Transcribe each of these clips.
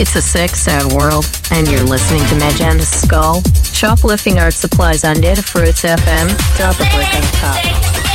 It's a sex sad world, and you're listening to Magenta Skull. Shoplifting art supplies on Data Fruits FM. Drop a brick on top.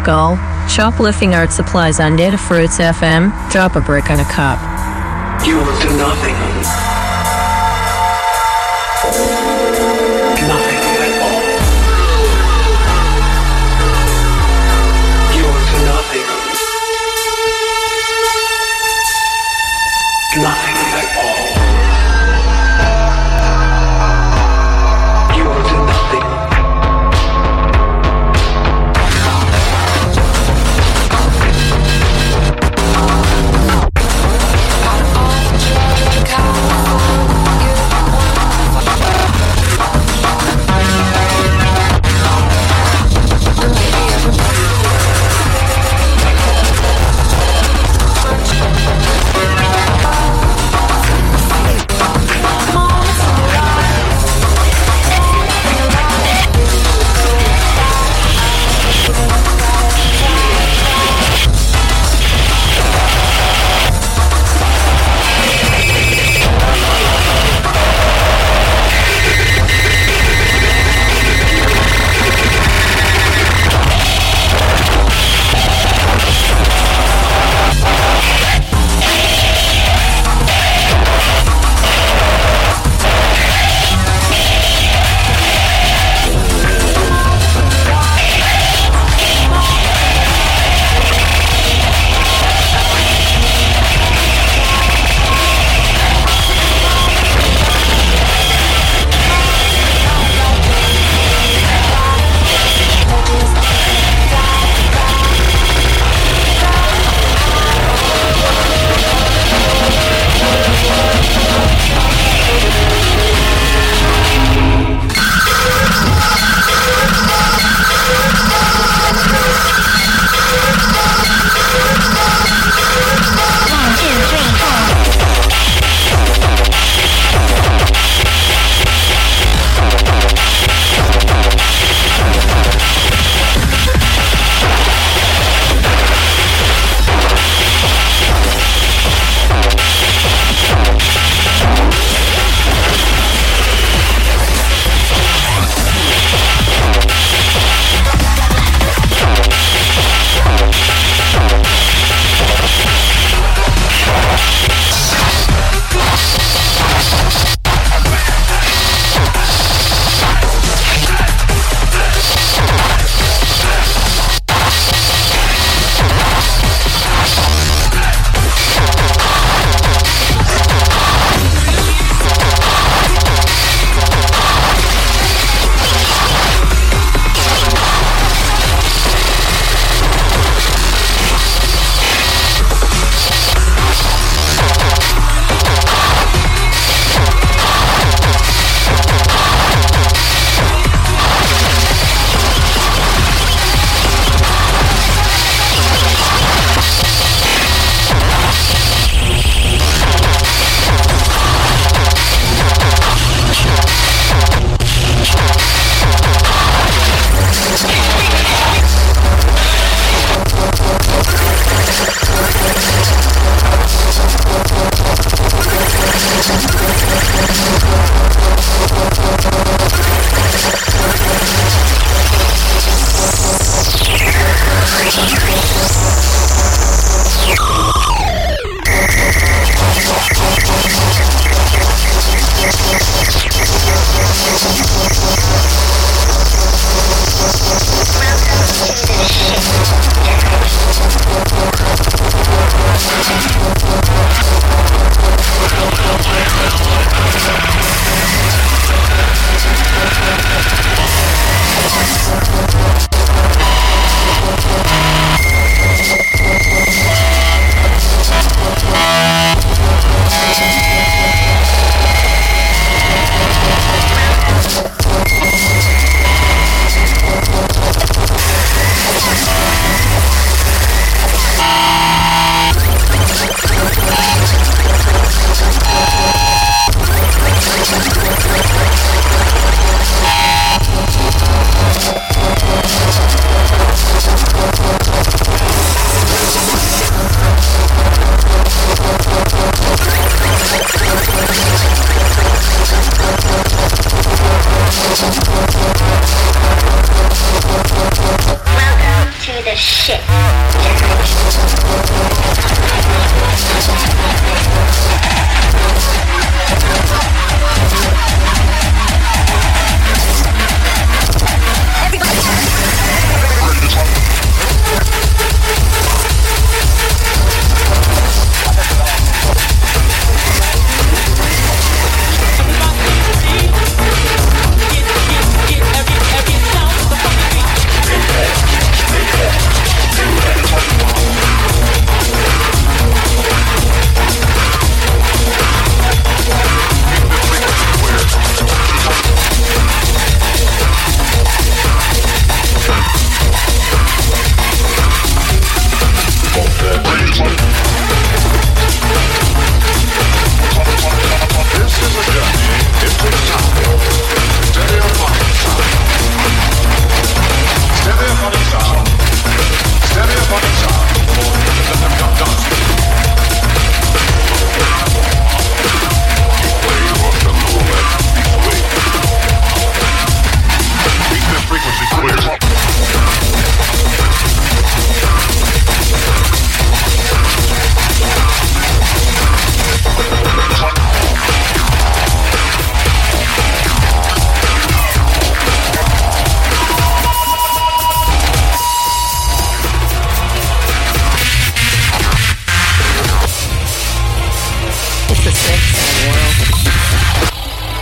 skull, shoplifting art supplies on Data Fruits FM, drop a brick on a cop.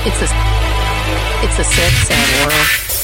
It's a, it's a sick, sad world.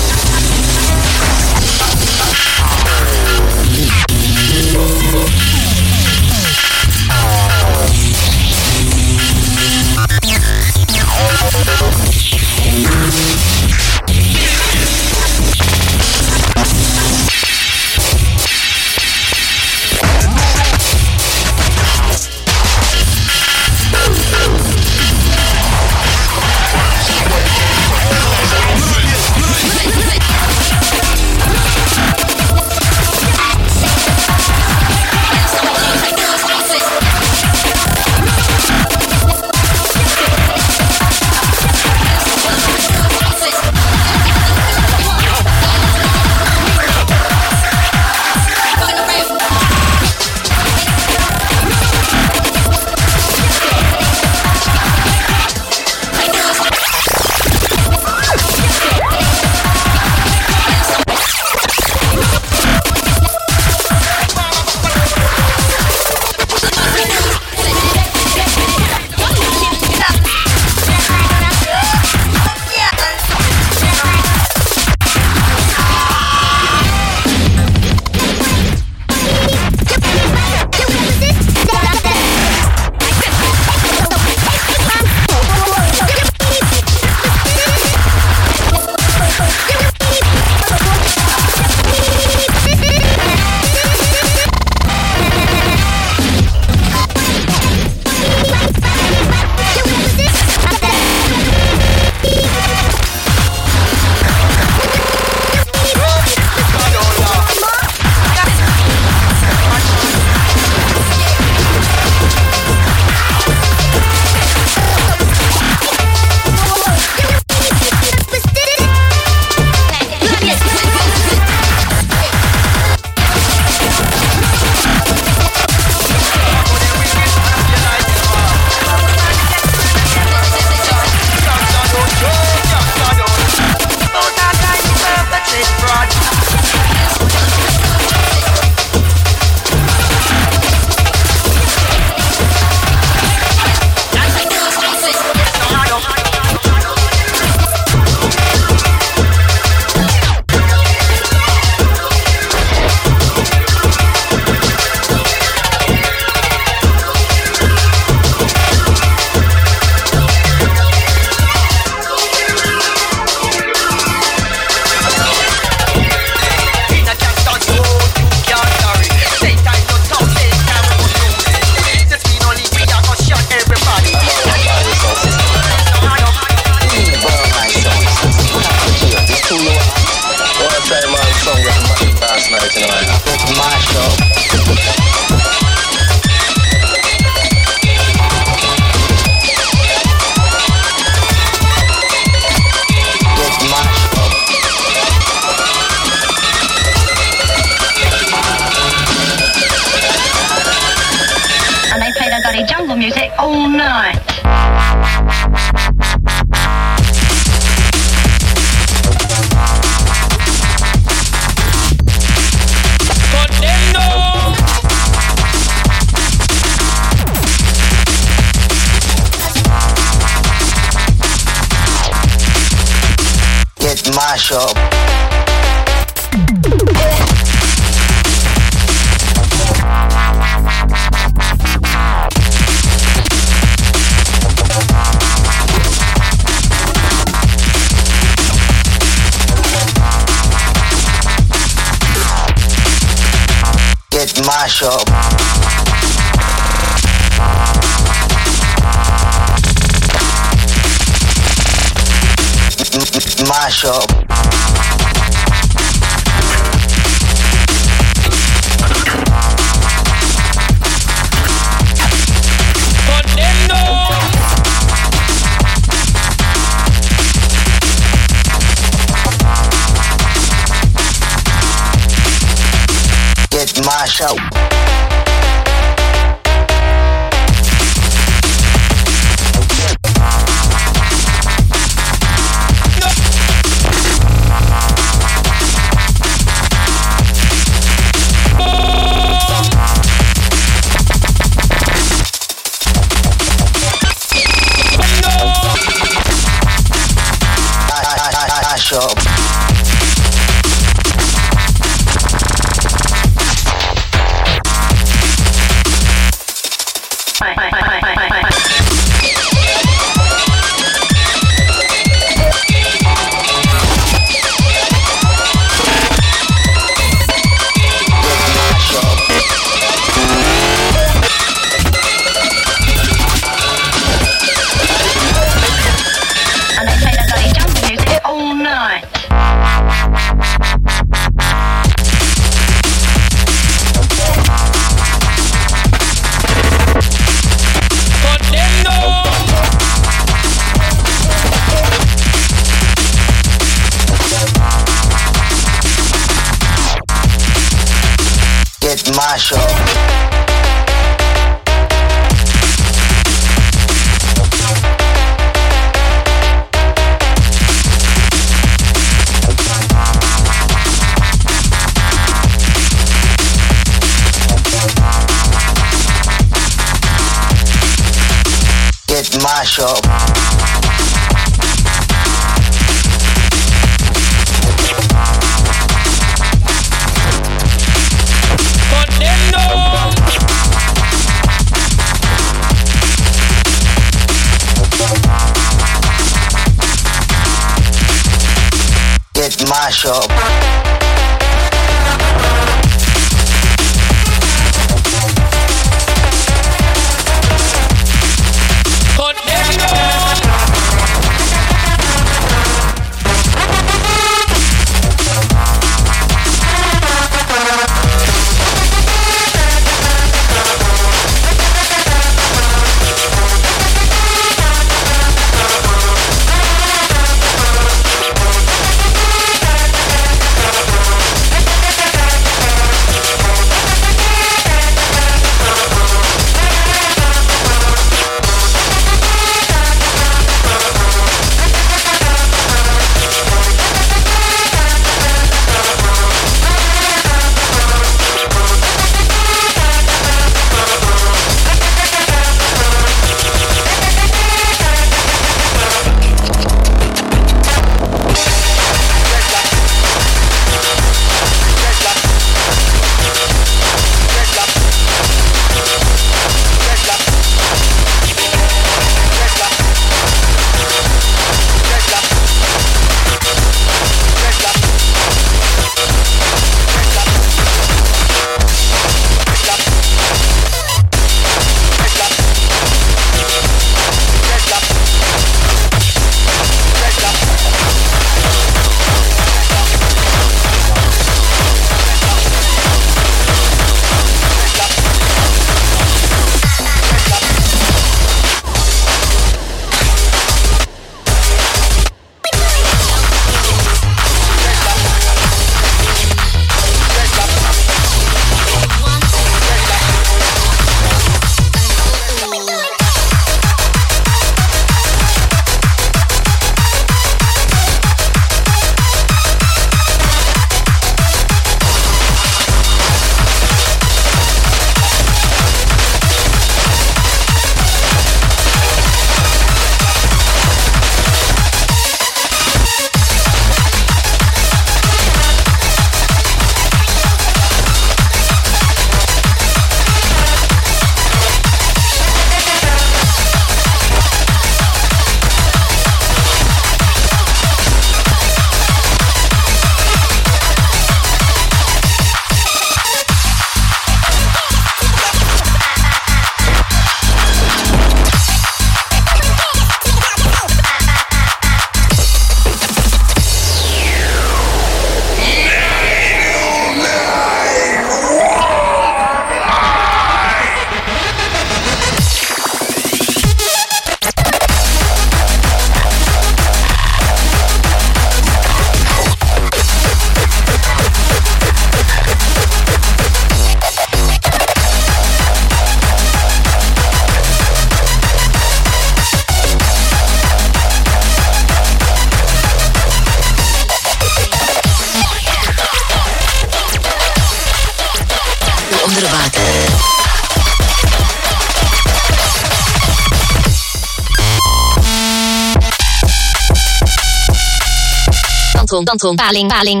Danton, danton, paling, paling.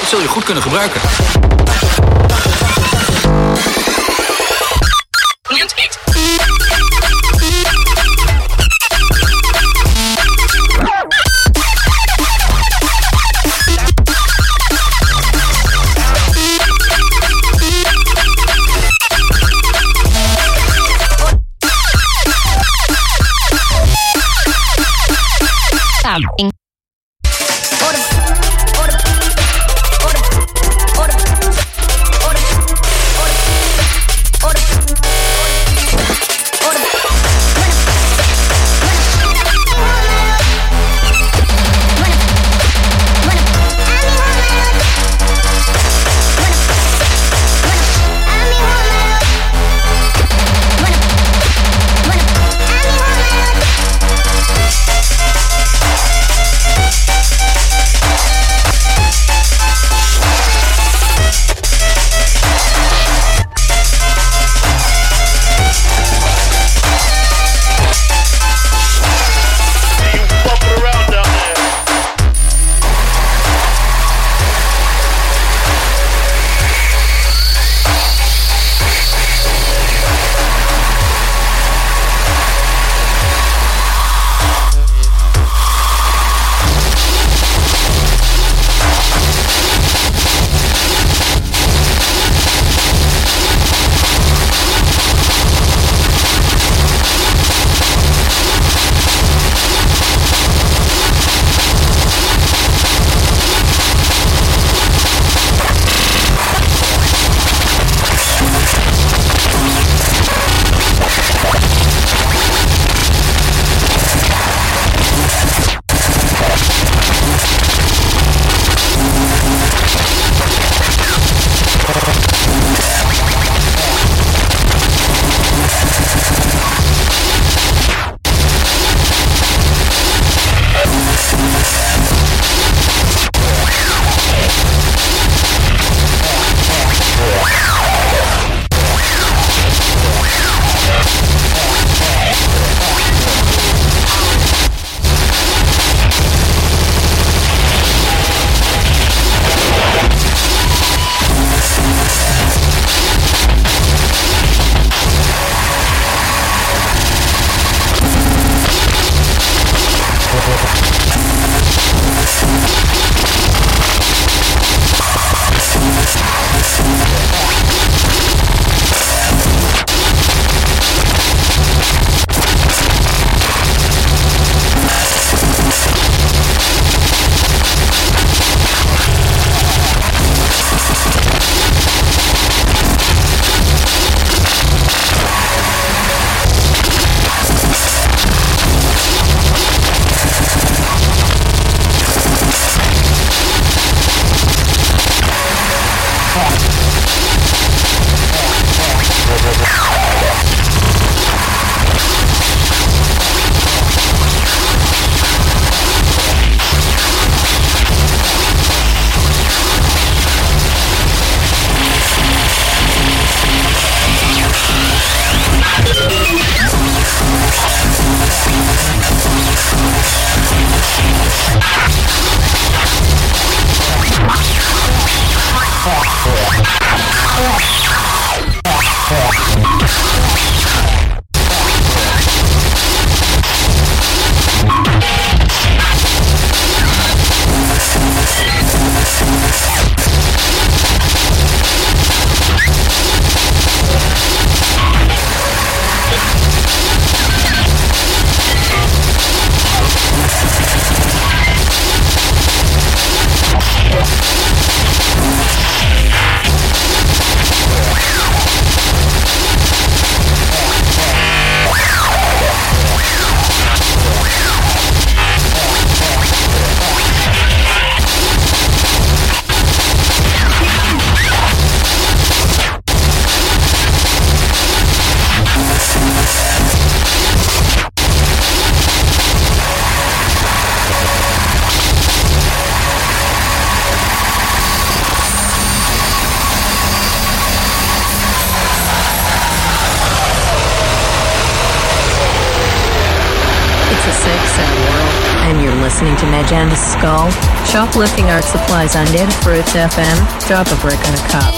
Dat zul je goed kunnen gebruiken. Magenta Skull, shoplifting art supplies on Dead Fruits FM, drop a brick on a cop.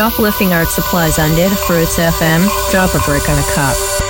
shoplifting art supplies on for Fruits FM, drop a brick on a cop.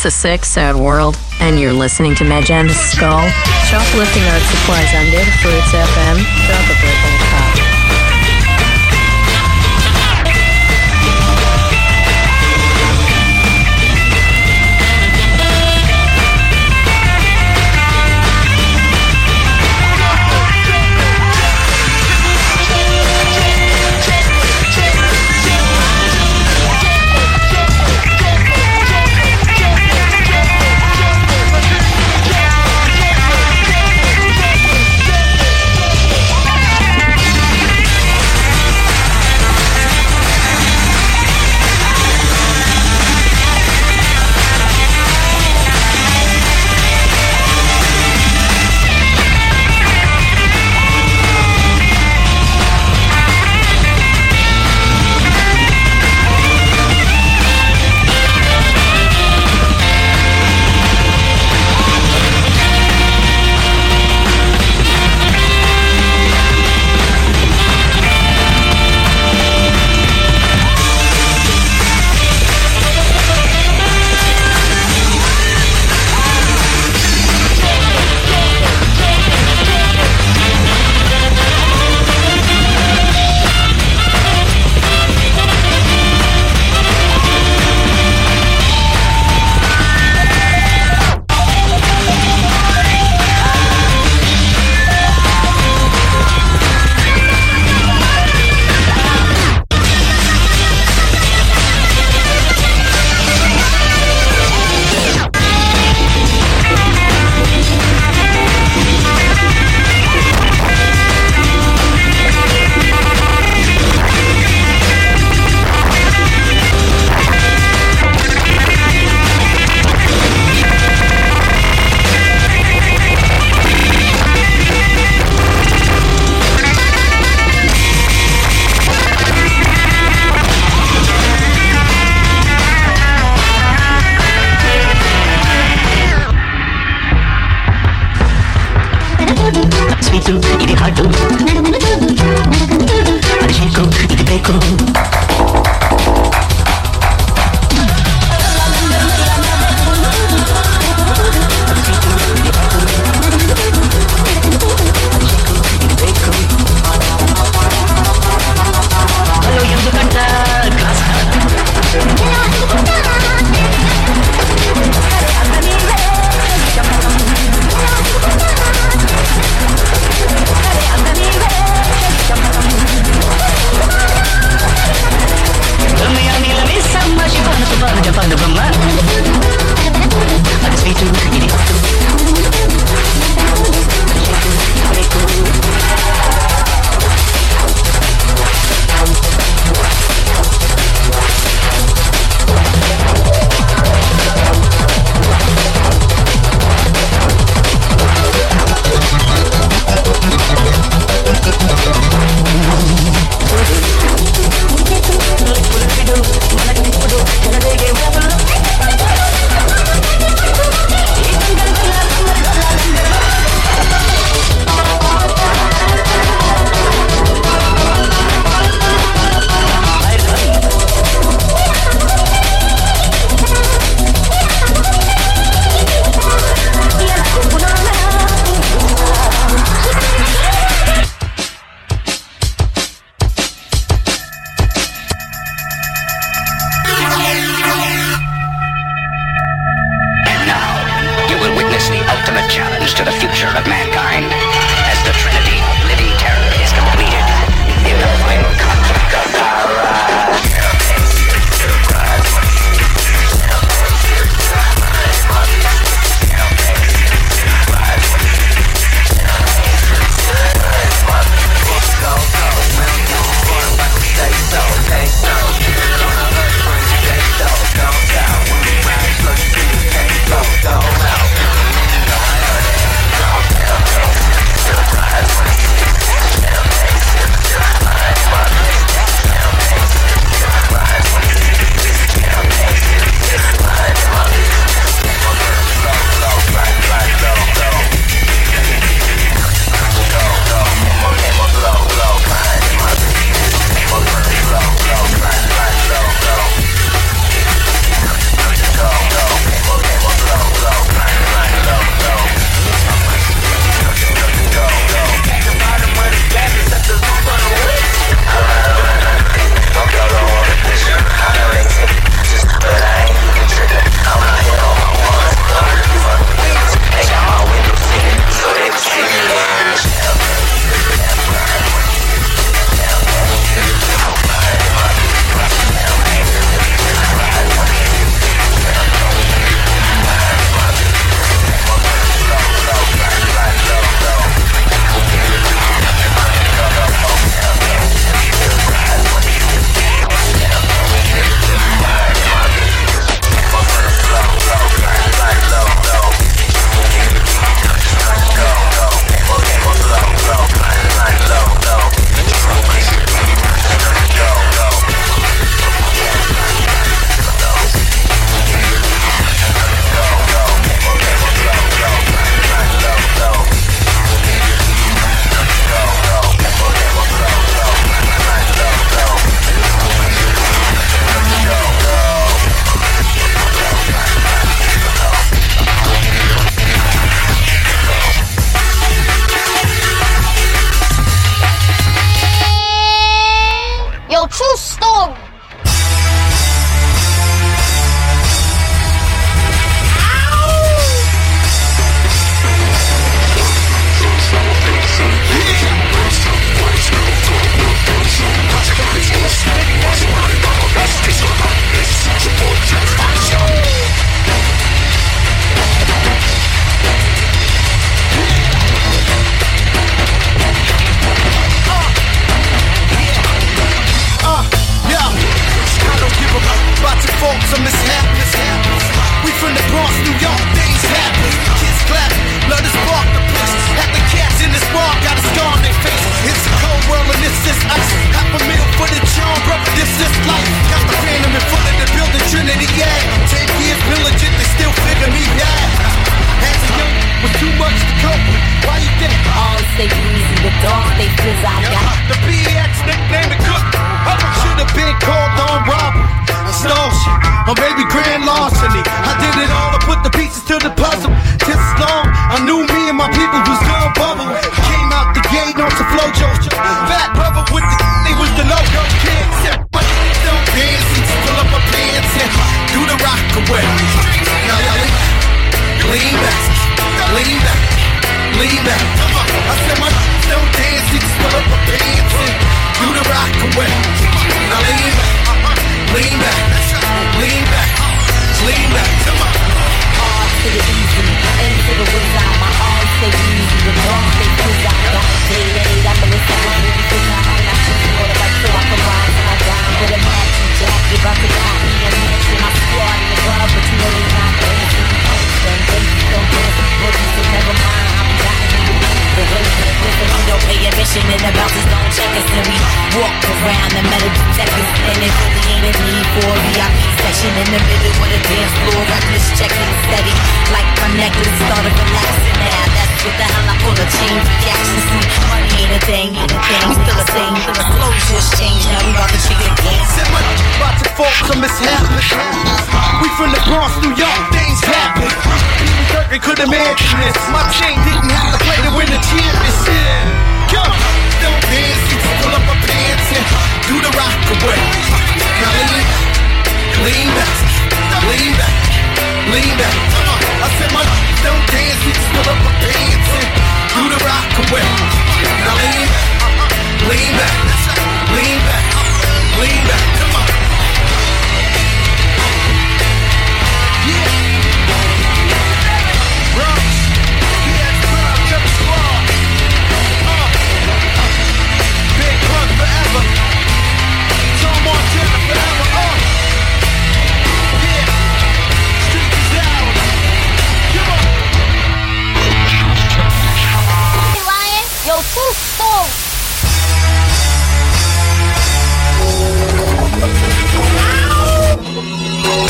It's a sick, sad world, and you're listening to Magenta Skull. Shoplifting art supplies on Fruits FM. Drop a brick around the melody detectors spin, it. Really ain't a need for a VIP session In the middle of the dance floor. Reckless checking steady. Like my necklace started relaxing now. That's what the hell I call a chain reaction See, money ain't a thing, ain't a thing. I'm still a thing, but the flow just changed. Now we about to kick it again Simmer, about to fall to mishap We from the Bronx, New York, things happen. Curtain could imagine this. My chain didn't have to play to win the championship. Come on, don't dance, you pull up a yeah. Do the rock away. Now lean, lean back, lean back, lean back. I said my don't dance, it's still up my pants. Yeah. Do the rock away. Now lean, lean back, lean back, lean back. Come on.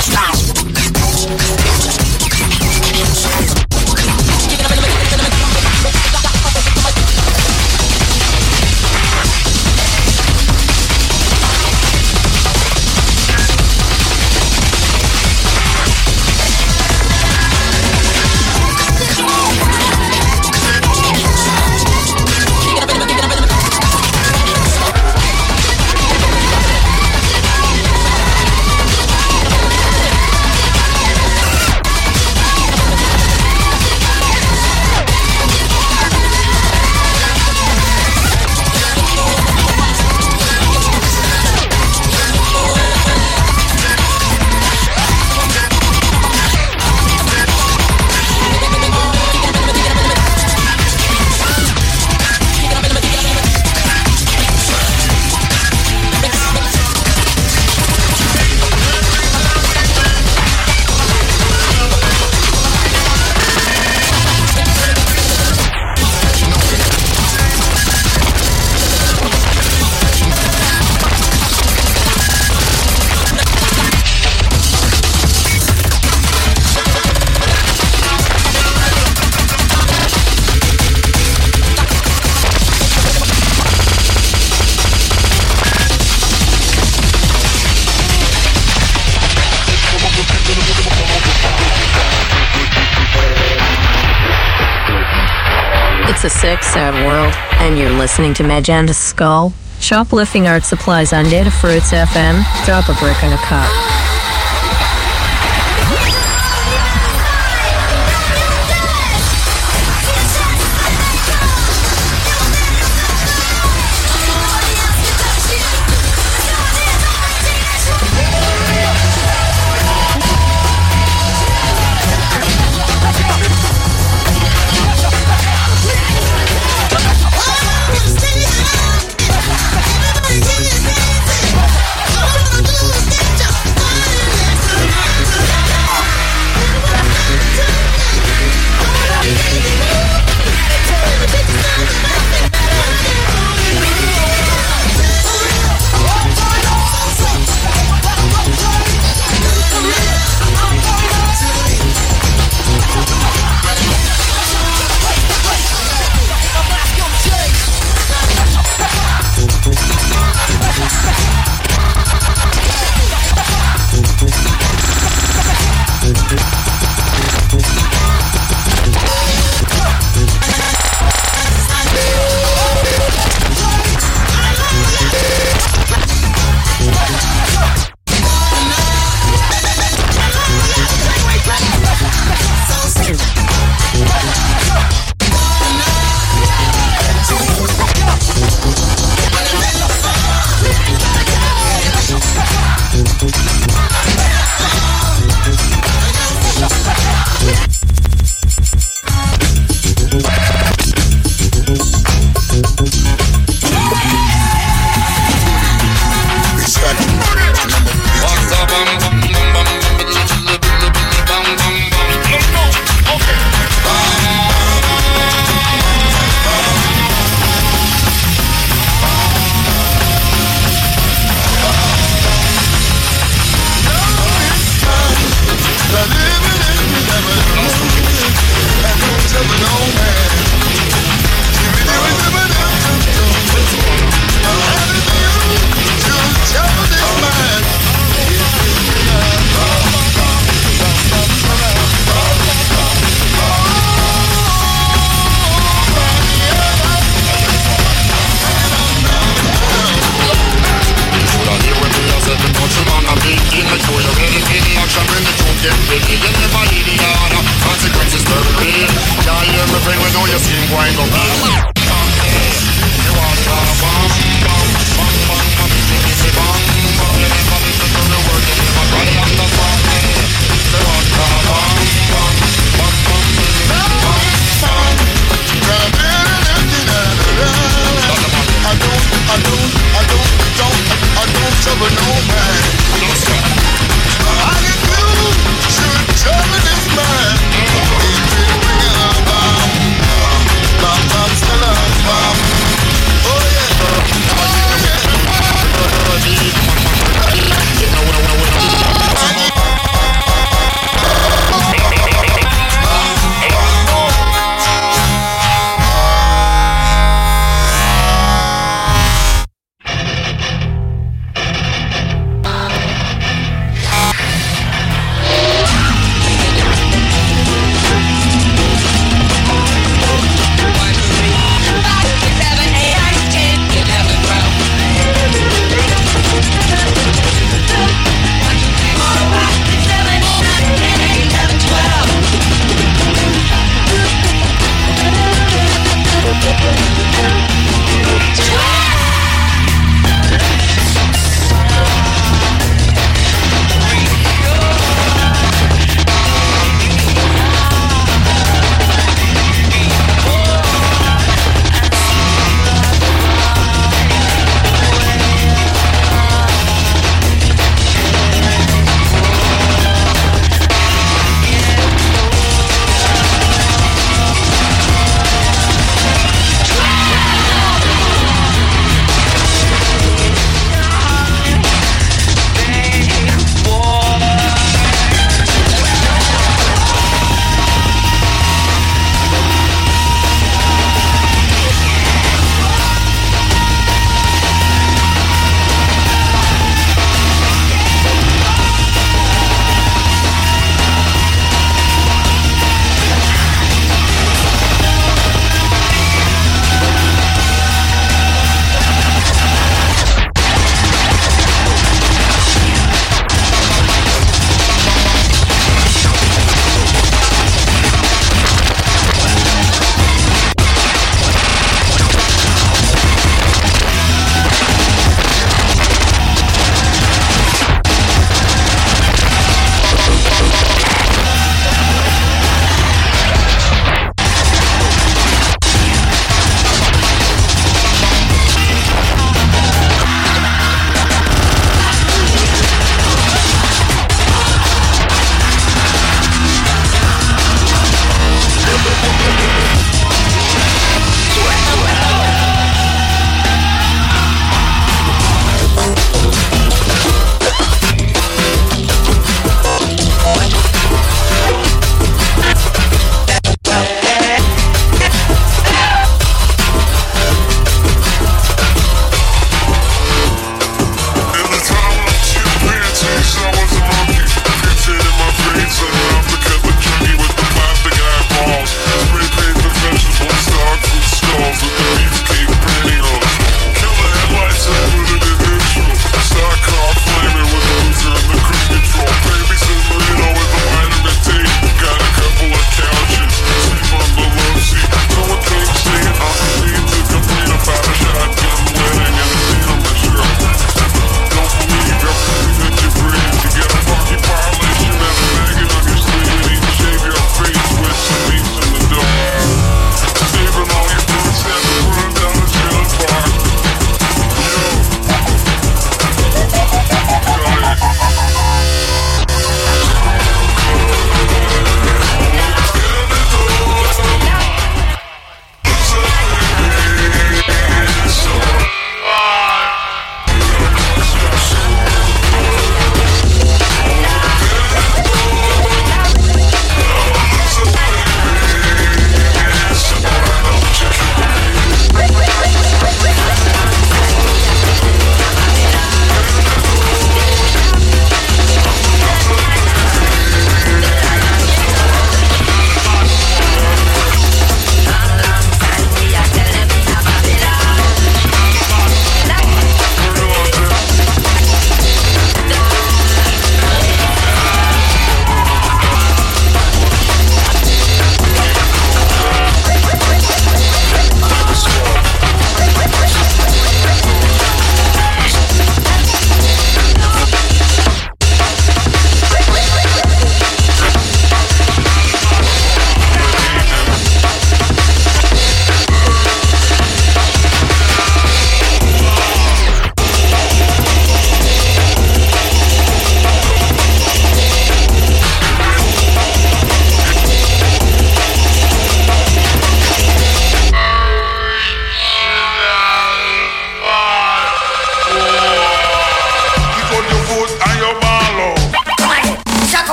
Stop. Art World, and you're listening to Magenta Skull. Shoplifting art supplies on Datafruits FM. Drop a brick in a cup.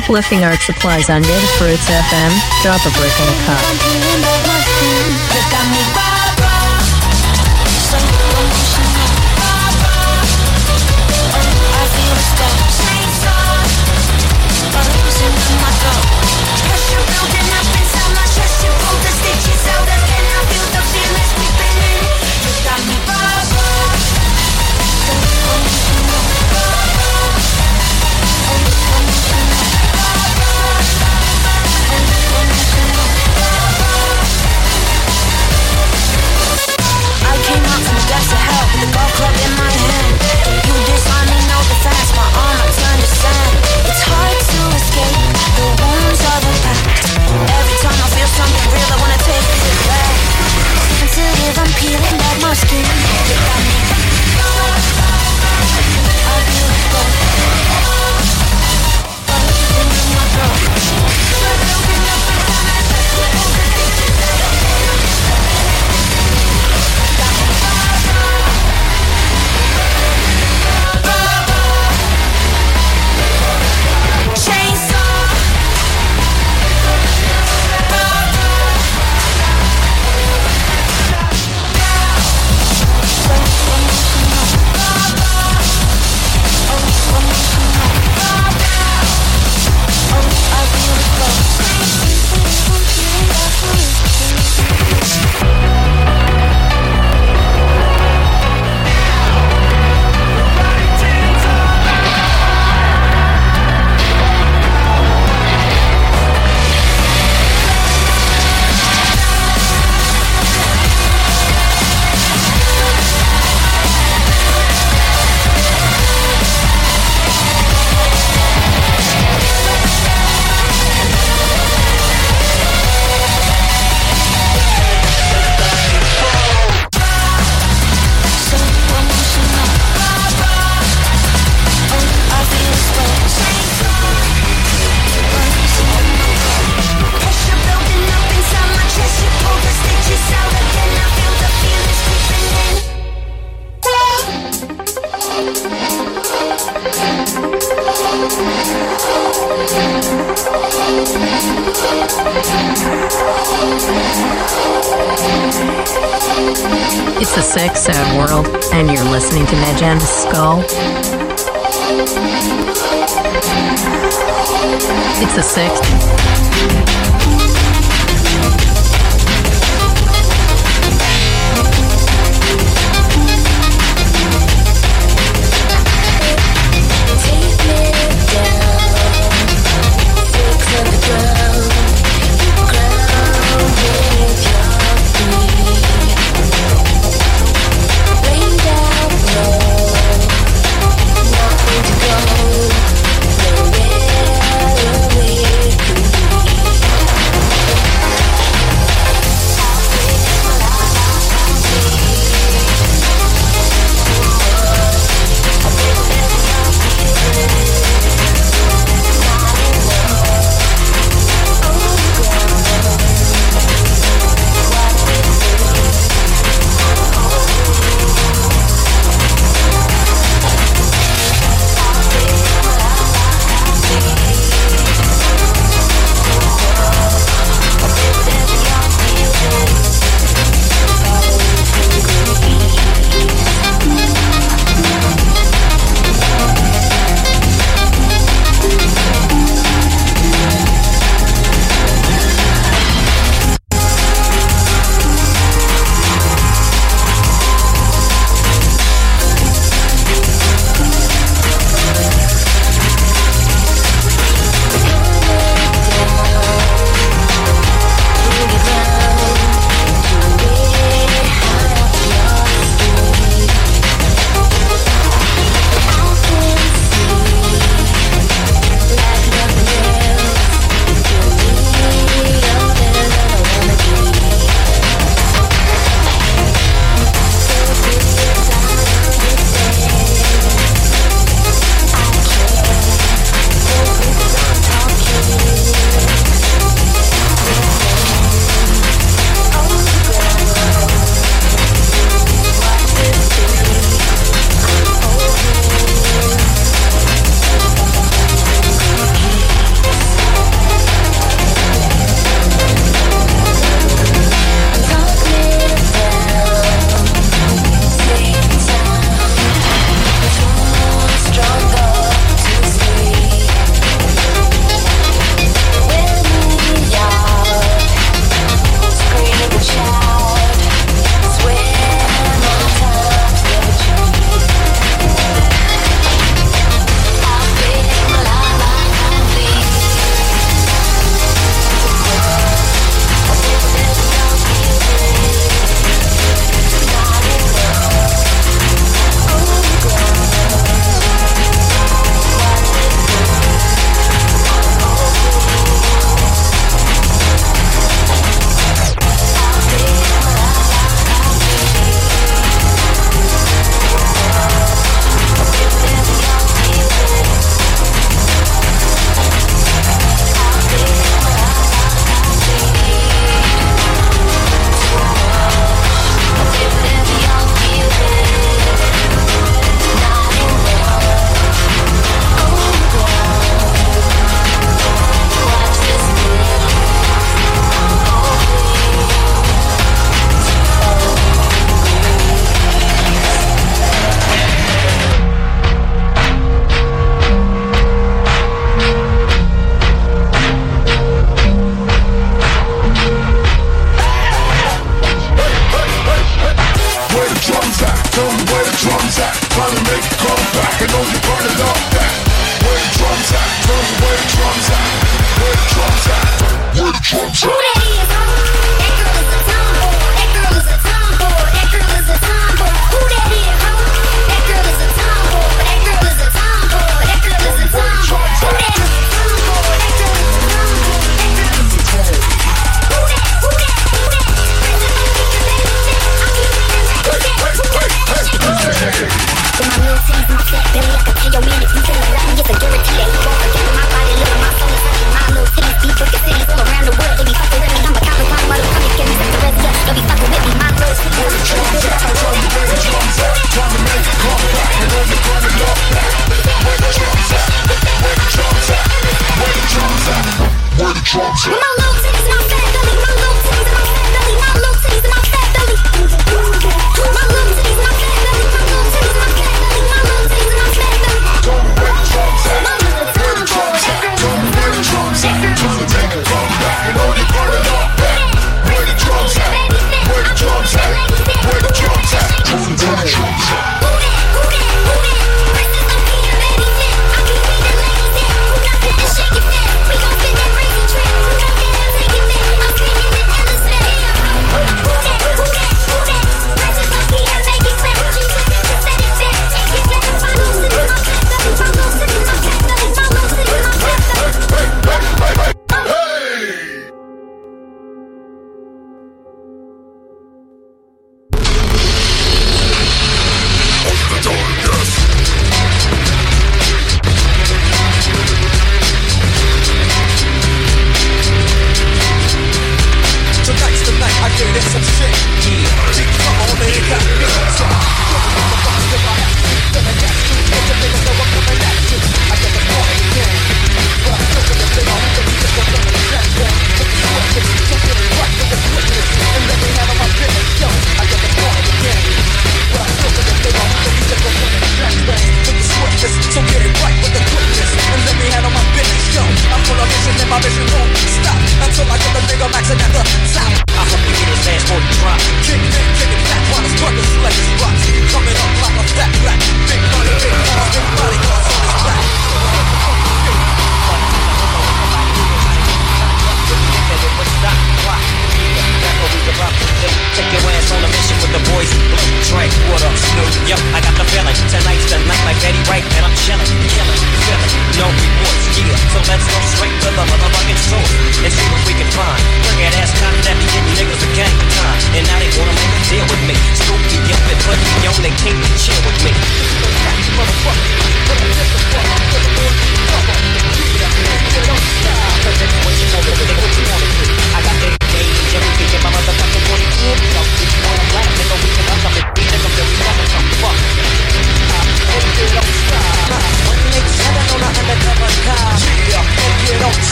Shoplifting art supplies on Native Fruits FM. Drop a brick in a cup.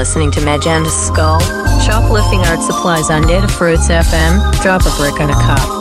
Listening to Magenta Skull. Shoplifting art supplies on Native Fruits FM. Drop a brick on a cop.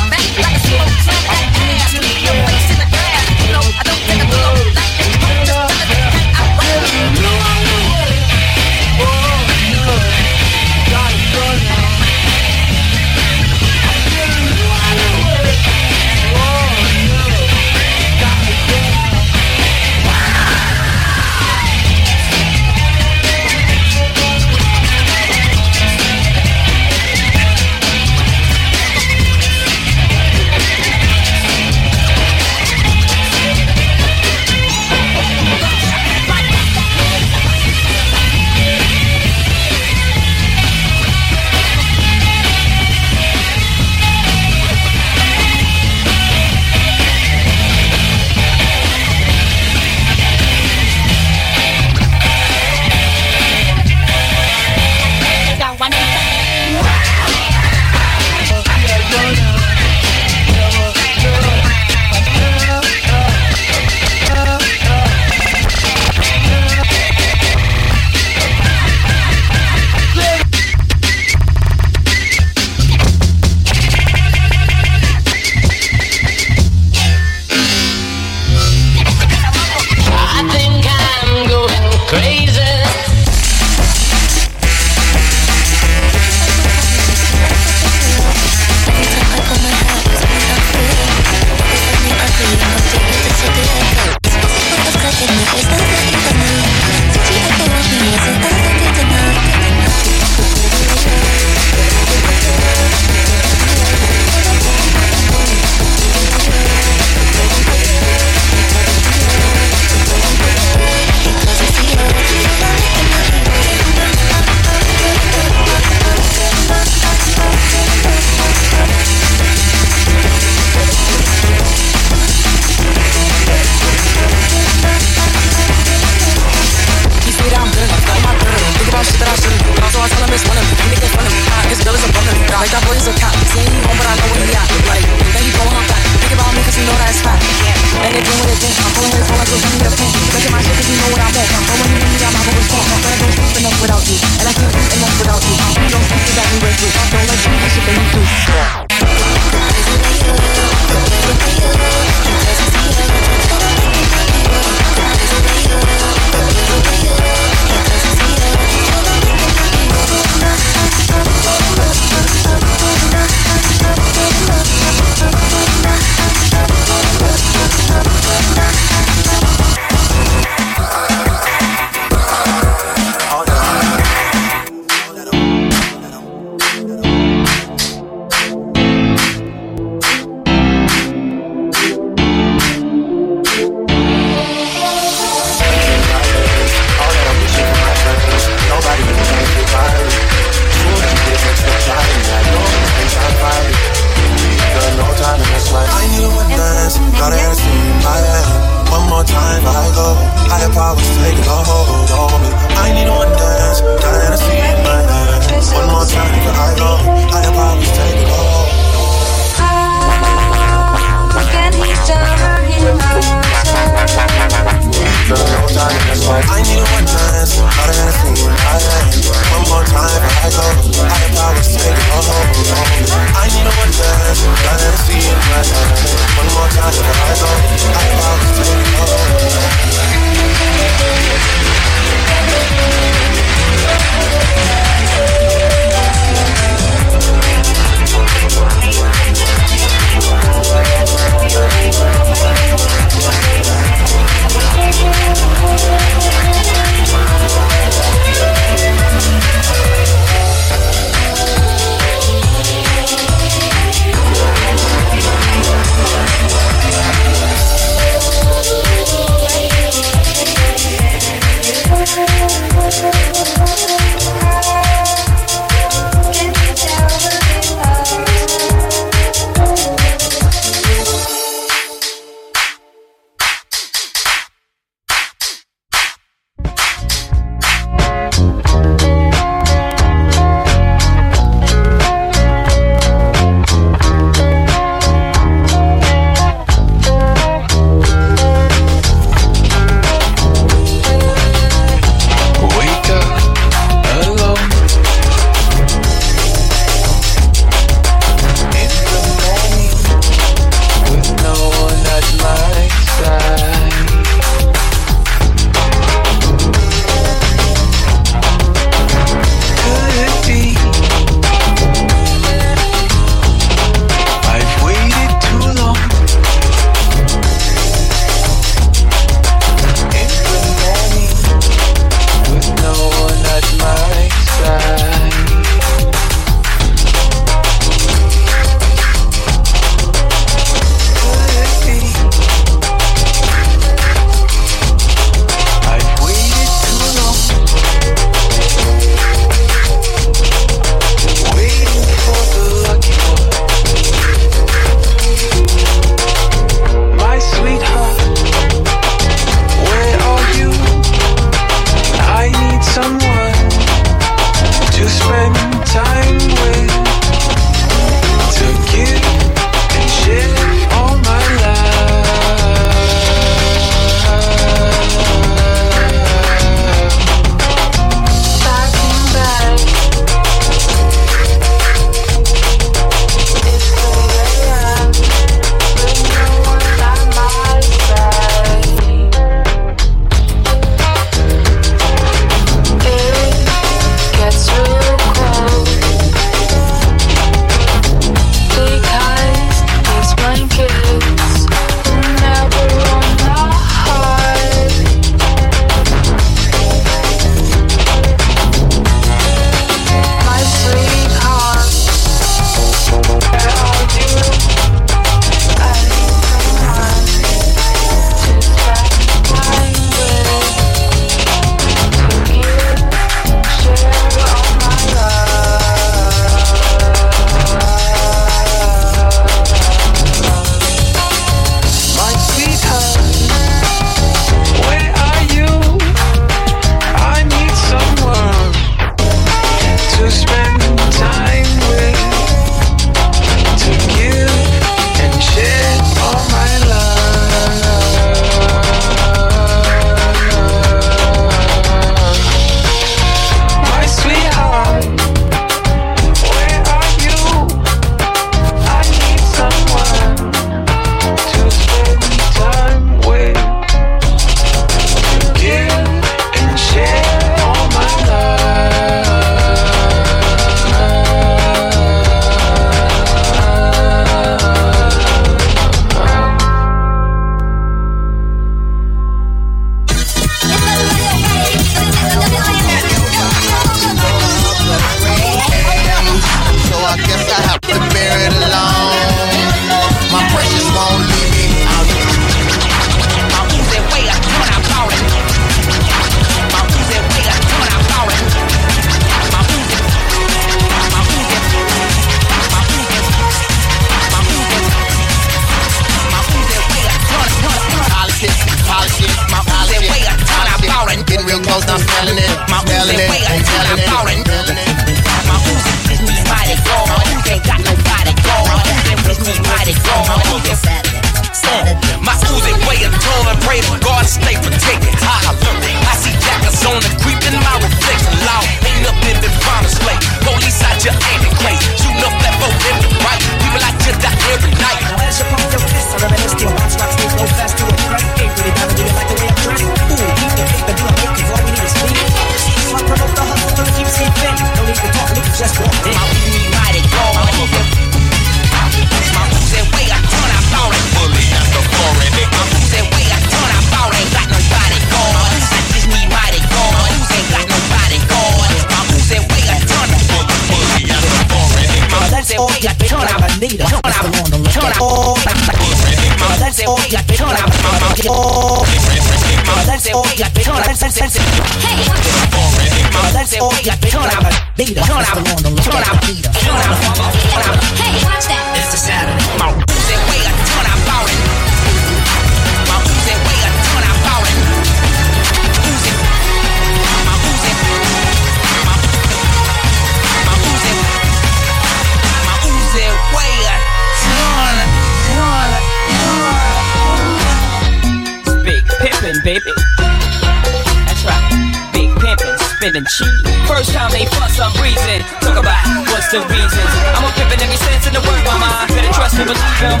baby. That's right. Big pimpin', spinning cheap. First time they fuss, some reason. Talk about what's the reason? I'm a pimpin' every sense in the word, mama. Better trust me, believe him.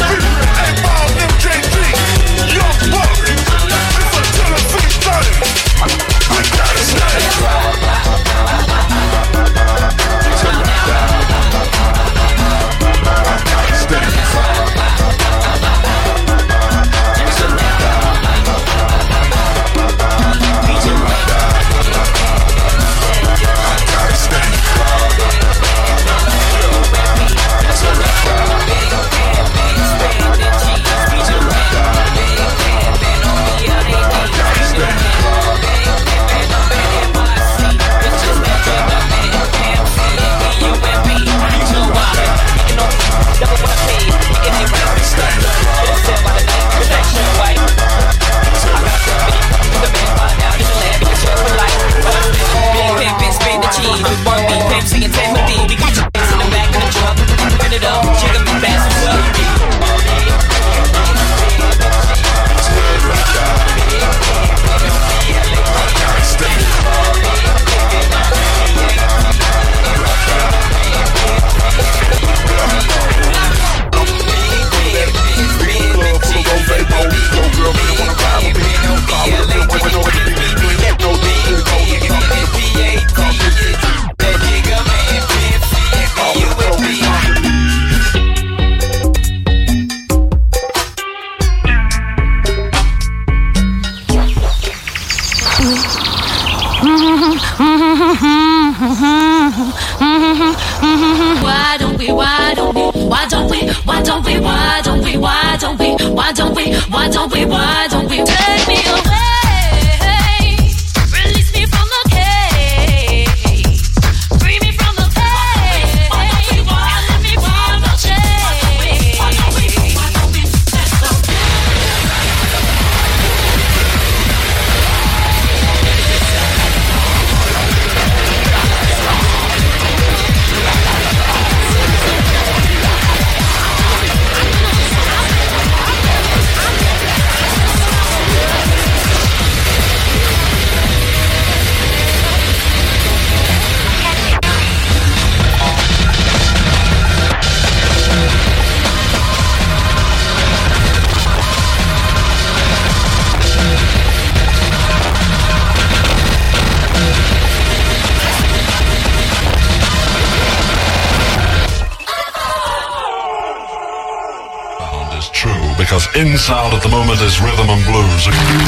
MJG, Young Buck. It's a Tennessee thing. We got his name. moment is rhythm and blues.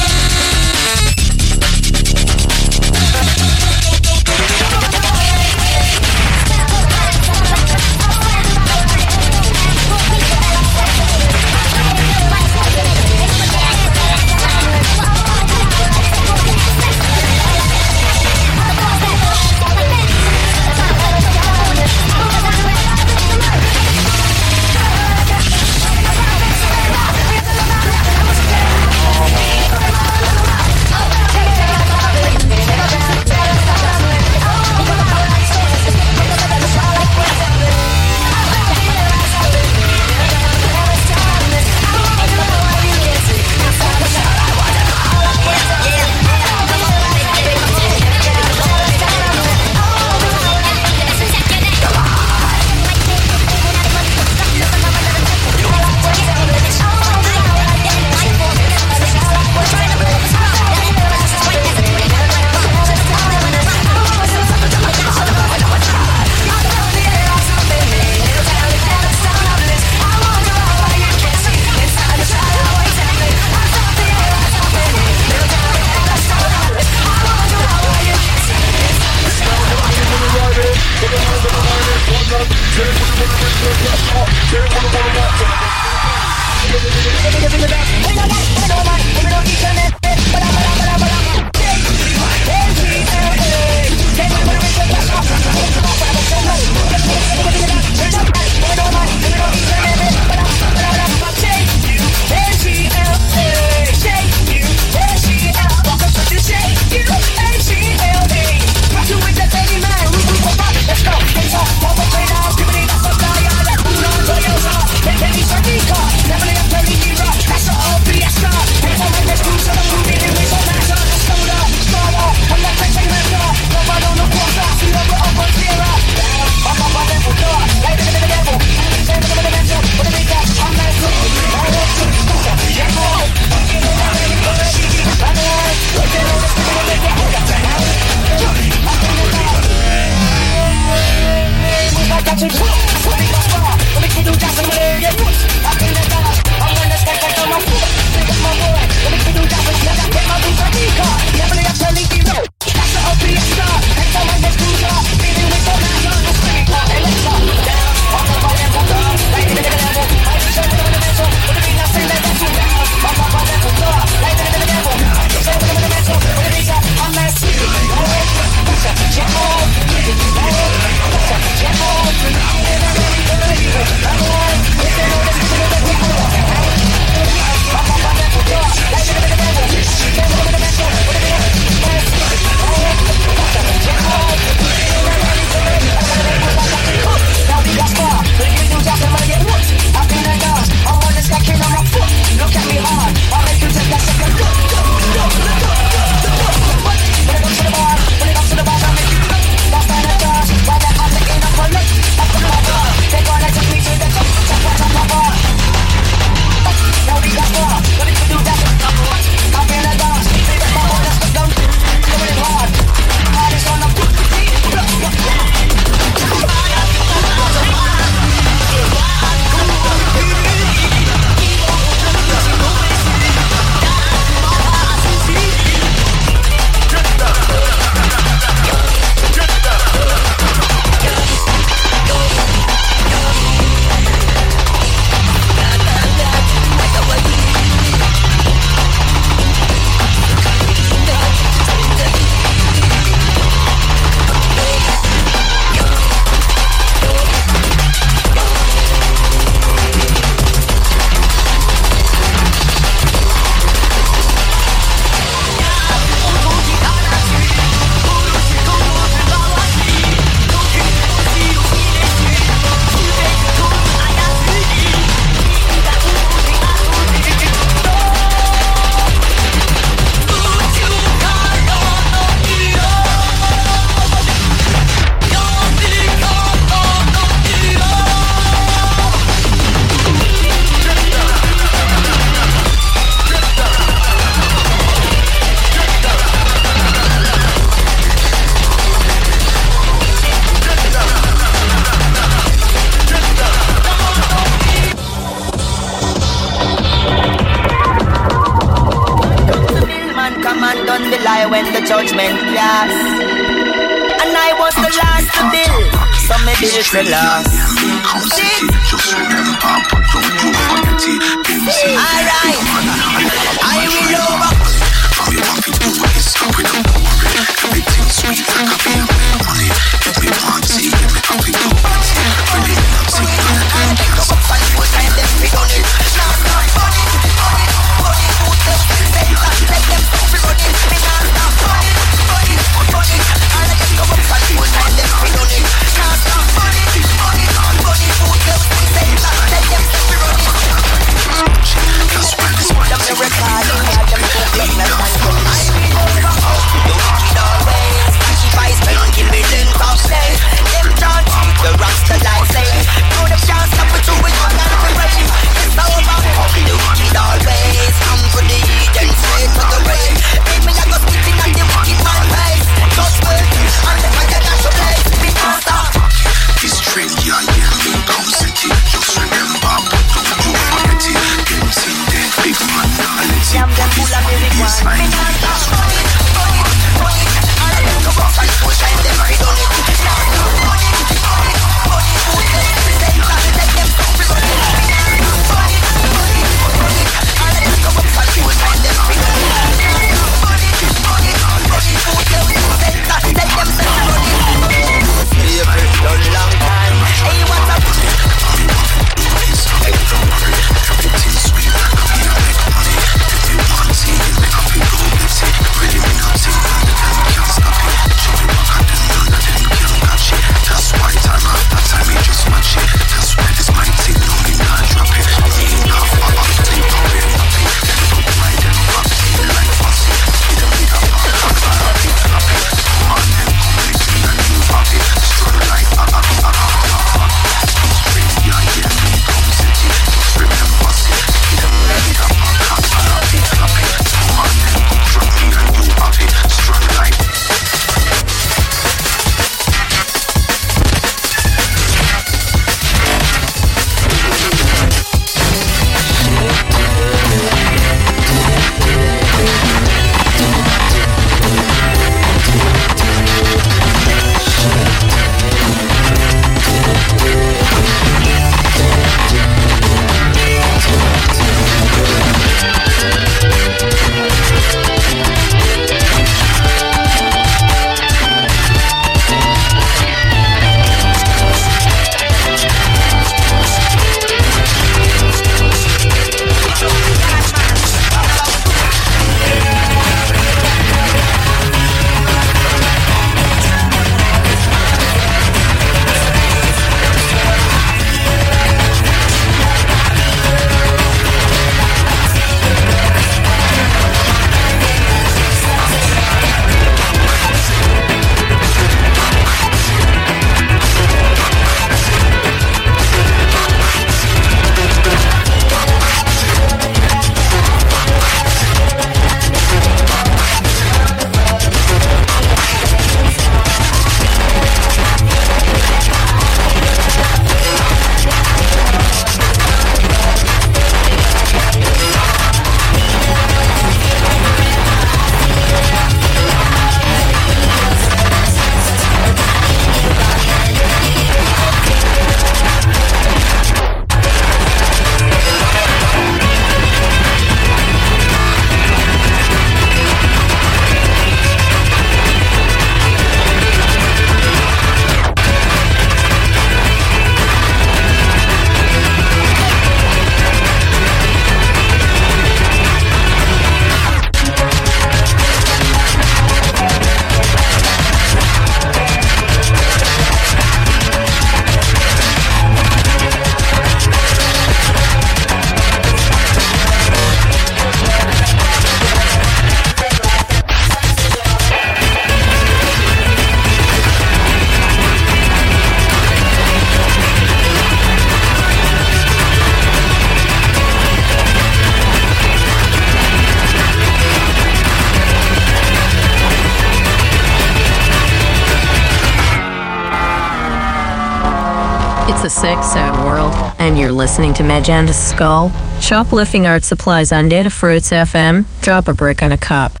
Listening to Magenta Skull. Shoplifting art supplies on Datafruits FM. Drop a brick on a cup.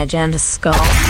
To Magenta Skull.